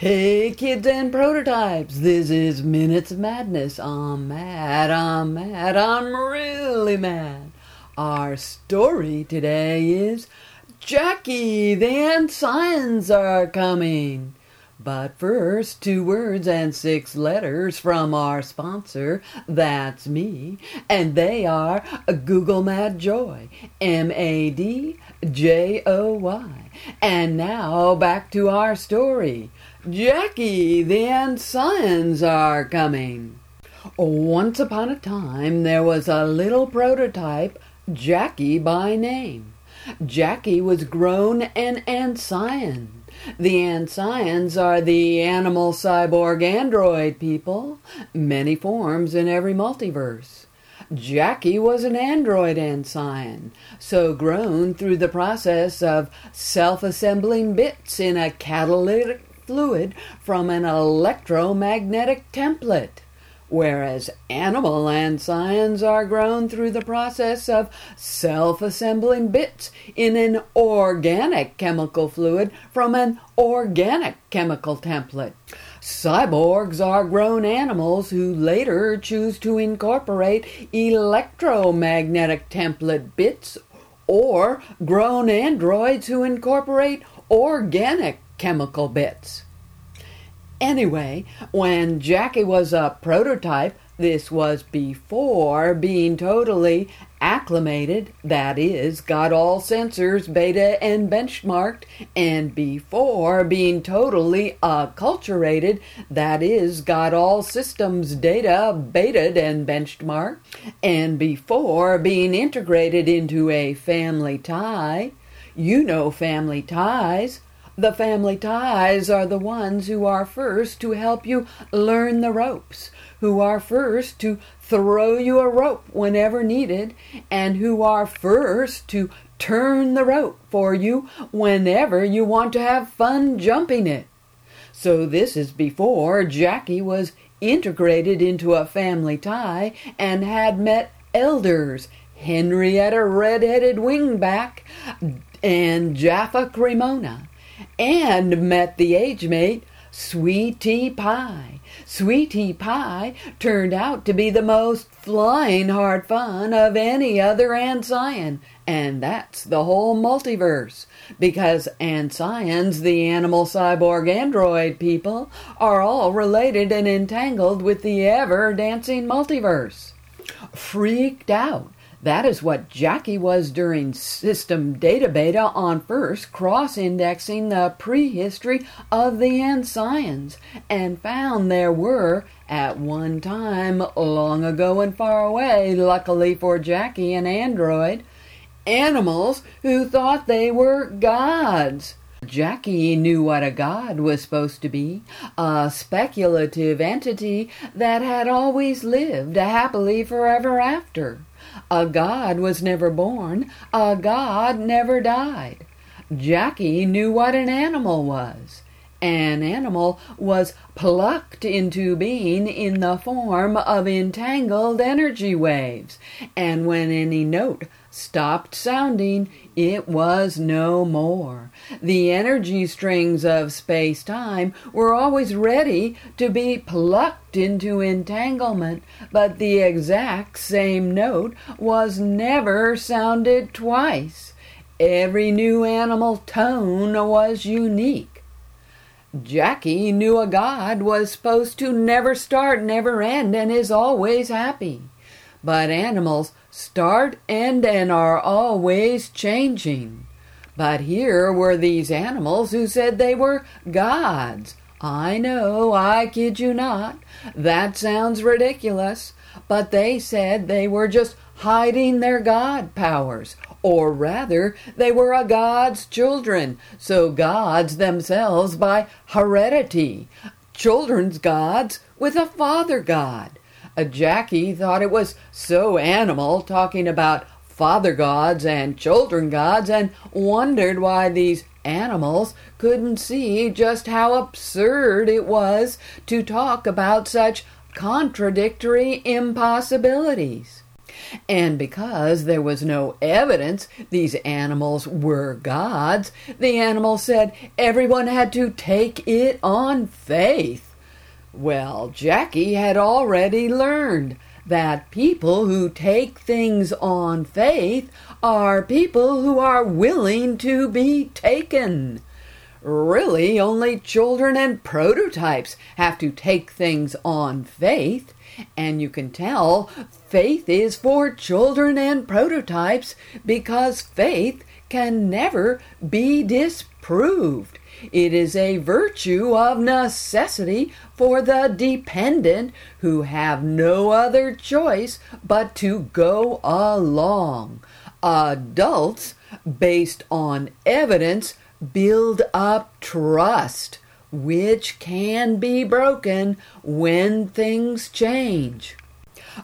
Hey kids and prototypes, this is Minutes of Madness. I'm mad, I'm mad, I'm really mad. Our story today is Jackie, the Ancyans are coming. But first, two words and six letters from our sponsor, that's me, and they are Google Mad Joy, M A D J O Y. And now back to our story. Jackie, the Ancyans are coming. Once upon a time, there was a little prototype, Jackie by name. Jackie was grown an Ancyan. The Ancyans are the animal cyborg android people, many forms in every multiverse. Jackie was an android Ancyan, so grown through the process of self assembling bits in a catalytic fluid from an electromagnetic template, whereas animal Ancyans are grown through the process of self assembling bits in an organic chemical fluid from an organic chemical template. Cyborgs are grown animals who later choose to incorporate electromagnetic template bits or grown androids who incorporate organic chemical bits. Anyway, when Jackie was a prototype, this was before being totally acclimated, that is, got all sensors beta and benchmarked, and before being totally acculturated, that is, got all systems data beta and benchmarked, and before being integrated into a family tie. You know family ties. The family ties are the ones who are first to help you learn the ropes, who are first to throw you a rope whenever needed, and who are first to turn the rope for you whenever you want to have fun jumping it. So this is before Jackie was integrated into a family tie and had met elders Henrietta Red-Headed Wingback and Jaffa Cremona and met the age mate, Sweetie Pie. Sweetie Pie turned out to be the most flying hard fun of any other Ancyan, and that's the whole multiverse. Because Ancyans, the animal cyborg android people, are all related and entangled with the ever dancing multiverse. Freaked out that is what Jackie was during system data beta on first cross indexing the prehistory of the Ancyans and found there were, at one time, long ago and far away, luckily for Jackie and Android, animals who thought they were gods. Jackie knew what a god was supposed to be a speculative entity that had always lived happily forever after. A god was never born, a god never died. Jackie knew what an animal was. An animal was plucked into being in the form of entangled energy waves, and when any note stopped sounding, it was no more. The energy strings of space time were always ready to be plucked into entanglement, but the exact same note was never sounded twice. Every new animal tone was unique. Jackie knew a god was supposed to never start, never end, and is always happy. But animals start, end, and are always changing. But here were these animals who said they were gods. I know, I kid you not. That sounds ridiculous. But they said they were just hiding their god powers. Or rather, they were a god's children, so gods themselves by heredity. Children's gods with a father god. Uh, Jackie thought it was so animal talking about father gods and children gods and wondered why these animals couldn't see just how absurd it was to talk about such contradictory impossibilities. And because there was no evidence these animals were gods, the animals said everyone had to take it on faith. Well, Jackie had already learned that people who take things on faith are people who are willing to be taken. Really, only children and prototypes have to take things on faith. And you can tell faith is for children and prototypes because faith can never be disproved. It is a virtue of necessity for the dependent who have no other choice but to go along. Adults, based on evidence, build up trust which can be broken when things change.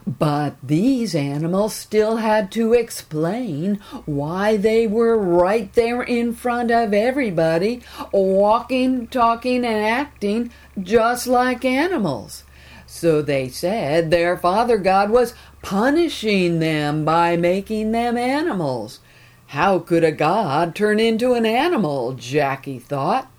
But these animals still had to explain why they were right there in front of everybody, walking, talking, and acting just like animals. So they said their Father God was punishing them by making them animals. How could a god turn into an animal? Jackie thought.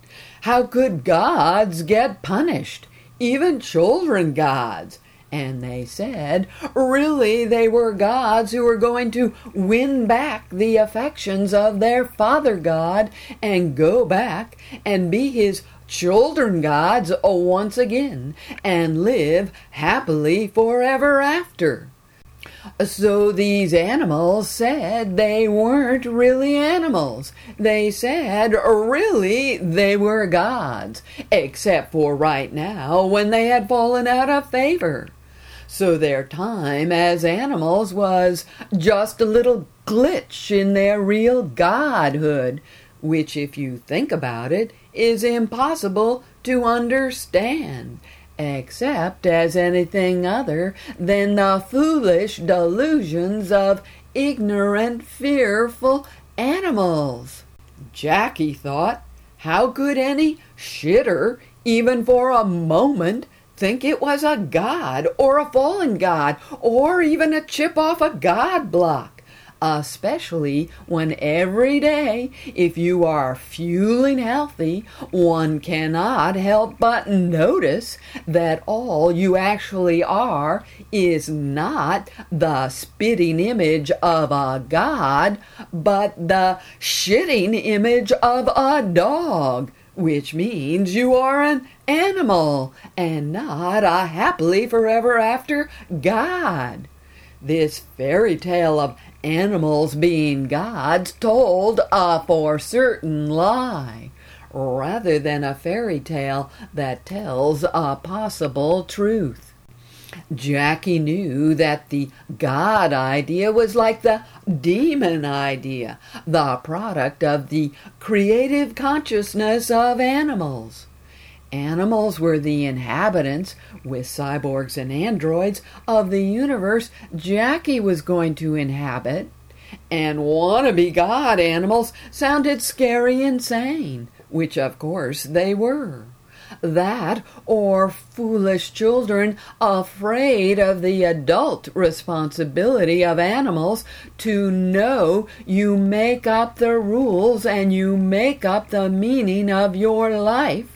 How could gods get punished? Even children gods. And they said, really, they were gods who were going to win back the affections of their father god and go back and be his children gods once again and live happily forever after. So these animals said they weren't really animals. They said really they were gods, except for right now when they had fallen out of favor. So their time as animals was just a little glitch in their real godhood, which, if you think about it, is impossible to understand except as anything other than the foolish delusions of ignorant, fearful animals. Jackie thought, how could any shitter, even for a moment, think it was a god or a fallen god or even a chip off a god block? Especially when every day, if you are fueling healthy, one cannot help but notice that all you actually are is not the spitting image of a god, but the shitting image of a dog which means you are an animal and not a happily forever after God. This fairy tale of animals being gods told a for certain lie, rather than a fairy tale that tells a possible truth. Jackie knew that the God idea was like the demon idea, the product of the creative consciousness of animals. Animals were the inhabitants, with cyborgs and androids, of the universe Jackie was going to inhabit. And wannabe god animals sounded scary insane, which of course they were. That, or foolish children afraid of the adult responsibility of animals to know you make up the rules and you make up the meaning of your life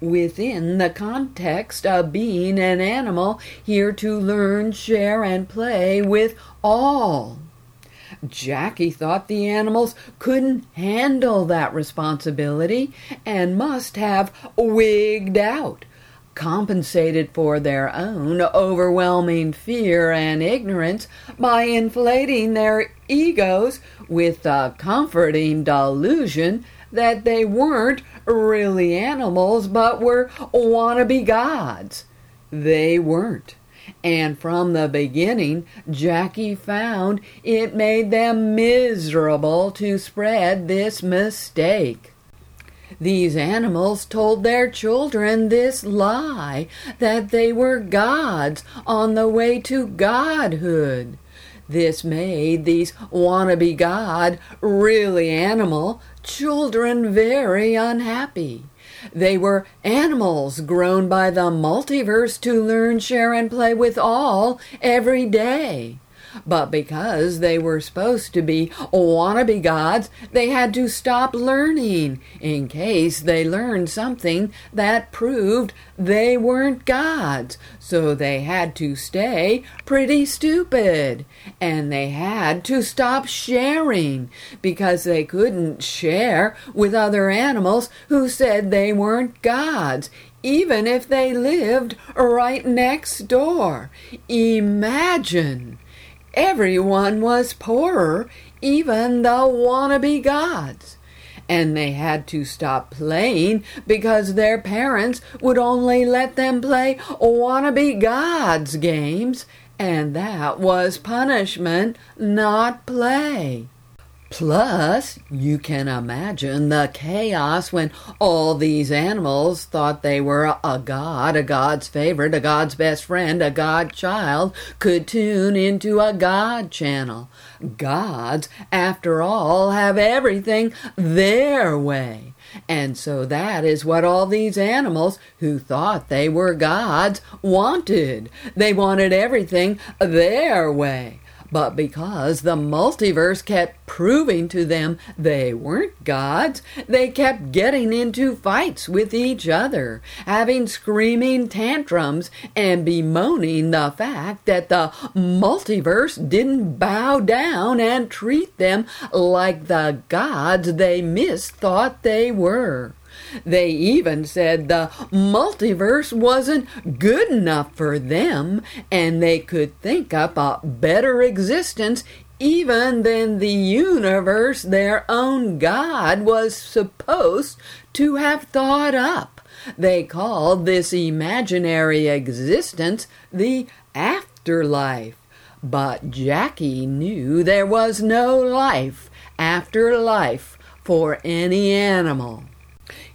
within the context of being an animal here to learn, share, and play with all. Jackie thought the animals couldn't handle that responsibility and must have wigged out, compensated for their own overwhelming fear and ignorance by inflating their egos with the comforting delusion that they weren't really animals but were wannabe gods. They weren't. And from the beginning, Jackie found it made them miserable to spread this mistake. These animals told their children this lie that they were gods on the way to godhood. This made these wannabe God, really animal, children very unhappy. They were animals grown by the multiverse to learn, share, and play with all every day. But because they were supposed to be wannabe gods, they had to stop learning in case they learned something that proved they weren't gods. So they had to stay pretty stupid. And they had to stop sharing because they couldn't share with other animals who said they weren't gods even if they lived right next door. Imagine! Everyone was poorer, even the wannabe gods. And they had to stop playing because their parents would only let them play wannabe gods games, and that was punishment, not play. Plus, you can imagine the chaos when all these animals thought they were a god, a god's favorite, a god's best friend, a god child, could tune into a god channel. Gods, after all, have everything their way. And so that is what all these animals who thought they were gods wanted. They wanted everything their way. But because the multiverse kept proving to them they weren't gods, they kept getting into fights with each other, having screaming tantrums, and bemoaning the fact that the multiverse didn't bow down and treat them like the gods they misthought they were. They even said the multiverse wasn't good enough for them and they could think up a better existence even than the universe their own God was supposed to have thought up. They called this imaginary existence the afterlife. But Jackie knew there was no life after life for any animal.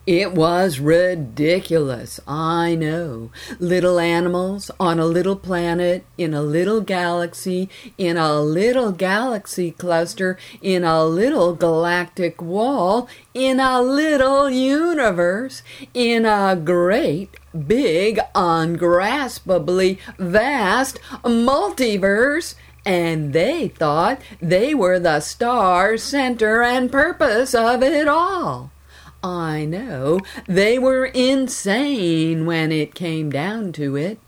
It was ridiculous, I know. Little animals on a little planet, in a little galaxy, in a little galaxy cluster, in a little galactic wall, in a little universe, in a great, big, ungraspably vast multiverse. And they thought they were the star, center, and purpose of it all. I know. They were insane when it came down to it.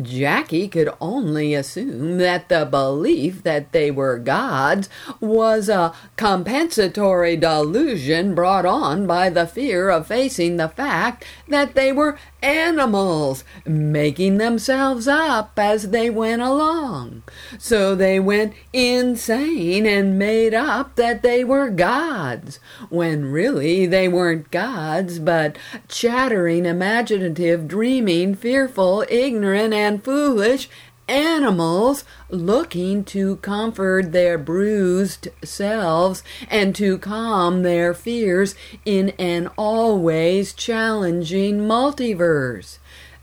Jackie could only assume that the belief that they were gods was a compensatory delusion brought on by the fear of facing the fact that they were animals, making themselves up as they went along. So they went insane and made up that they were gods, when really they weren't gods, but chattering, imaginative, dreaming, fearful, ignorant, and foolish animals looking to comfort their bruised selves and to calm their fears in an always challenging multiverse.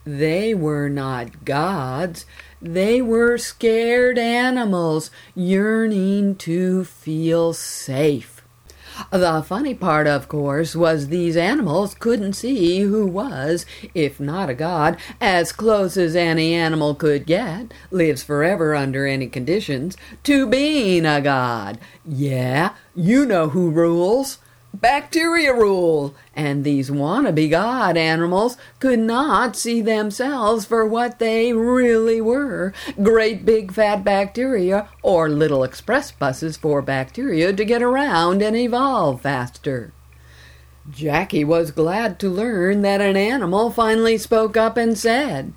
They were not gods. They were scared animals yearning to feel safe. The funny part, of course, was these animals couldn't see who was, if not a god, as close as any animal could get, lives forever under any conditions, to being a god. Yeah, you know who rules. Bacteria rule, and these wannabe god animals could not see themselves for what they really were great big fat bacteria, or little express buses for bacteria to get around and evolve faster. Jackie was glad to learn that an animal finally spoke up and said,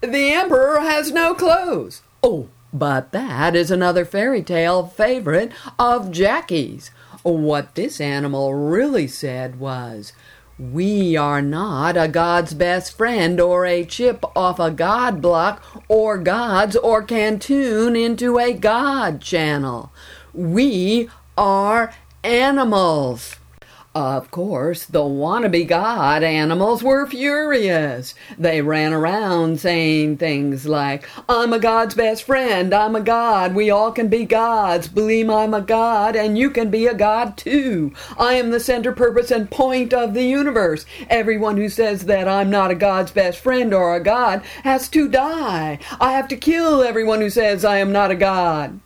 The Emperor has no clothes. Oh, but that is another fairy tale favorite of Jackie's. What this animal really said was, we are not a God's best friend or a chip off a God block or gods or can tune into a God channel. We are animals. Of course, the wannabe god animals were furious. They ran around saying things like, I'm a god's best friend, I'm a god, we all can be gods, believe I'm a god, and you can be a god too. I am the center purpose and point of the universe. Everyone who says that I'm not a god's best friend or a god has to die. I have to kill everyone who says I am not a god.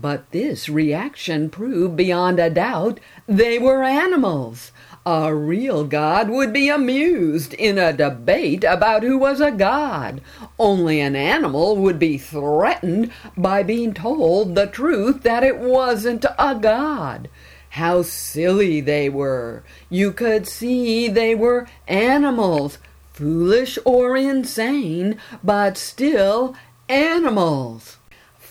But this reaction proved beyond a doubt they were animals. A real God would be amused in a debate about who was a God. Only an animal would be threatened by being told the truth that it wasn't a God. How silly they were! You could see they were animals, foolish or insane, but still animals.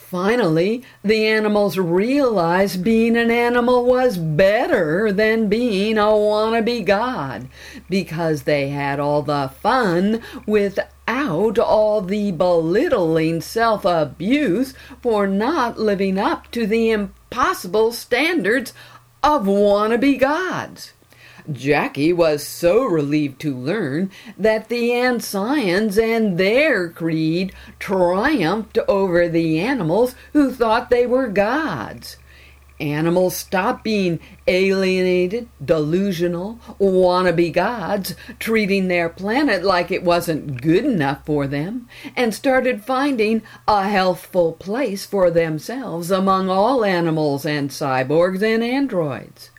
Finally, the animals realized being an animal was better than being a wannabe god because they had all the fun without all the belittling self abuse for not living up to the impossible standards of wannabe gods. Jackie was so relieved to learn that the Ancyans and their creed triumphed over the animals who thought they were gods. Animals stopped being alienated, delusional, wannabe gods, treating their planet like it wasn't good enough for them, and started finding a healthful place for themselves among all animals and cyborgs and androids.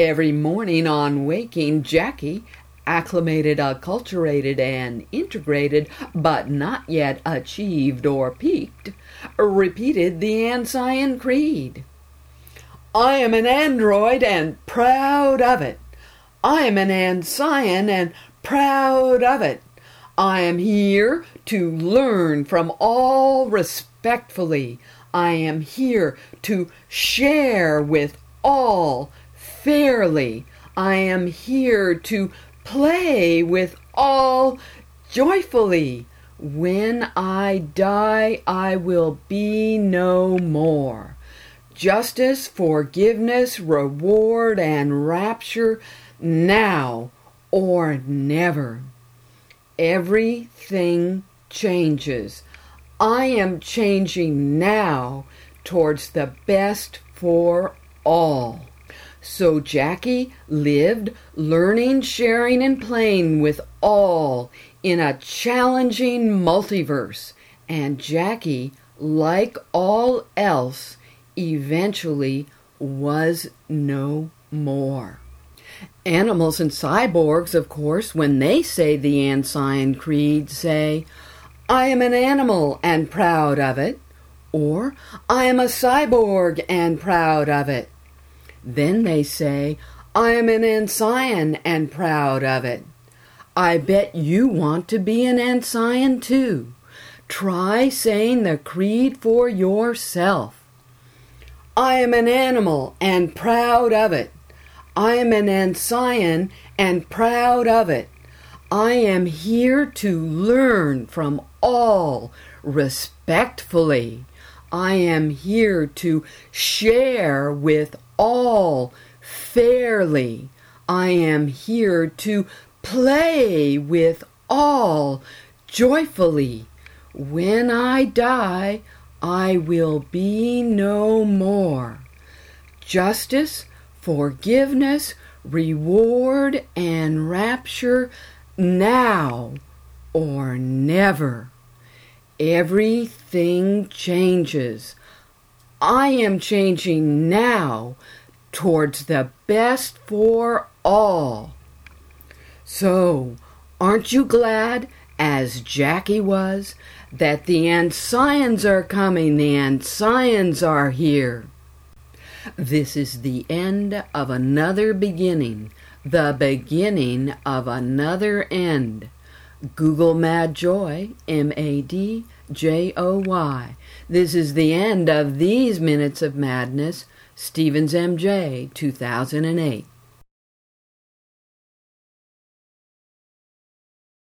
Every morning on waking, Jackie, acclimated, acculturated, and integrated, but not yet achieved or peaked, repeated the Ancyan Creed. I am an android and proud of it. I am an Ancyan and proud of it. I am here to learn from all respectfully. I am here to share with all fairly. I am here to play with all joyfully. When I die, I will be no more. Justice, forgiveness, reward, and rapture now or never. Everything changes. I am changing now towards the best for all. So Jackie lived learning, sharing, and playing with all in a challenging multiverse. And Jackie, like all else, eventually was no more. Animals and cyborgs, of course, when they say the Ancyan Creed, say, I am an animal and proud of it, or I am a cyborg and proud of it. Then they say, I am an Ancyan and proud of it. I bet you want to be an Ancyan too. Try saying the creed for yourself. I am an animal and proud of it. I am an Ancyan and proud of it. I am here to learn from all respectfully. I am here to share with all fairly. I am here to play with all joyfully. When I die, I will be no more. Justice, forgiveness, reward, and rapture now or never. Everything changes. I am changing now towards the best for all. So, aren't you glad, as Jackie was, that the Ancyans are coming, the Ancyans are here? This is the end of another beginning, the beginning of another end. Google Mad Joy, M A D J O Y. This is the end of these minutes of madness. Stevens MJ, 2008.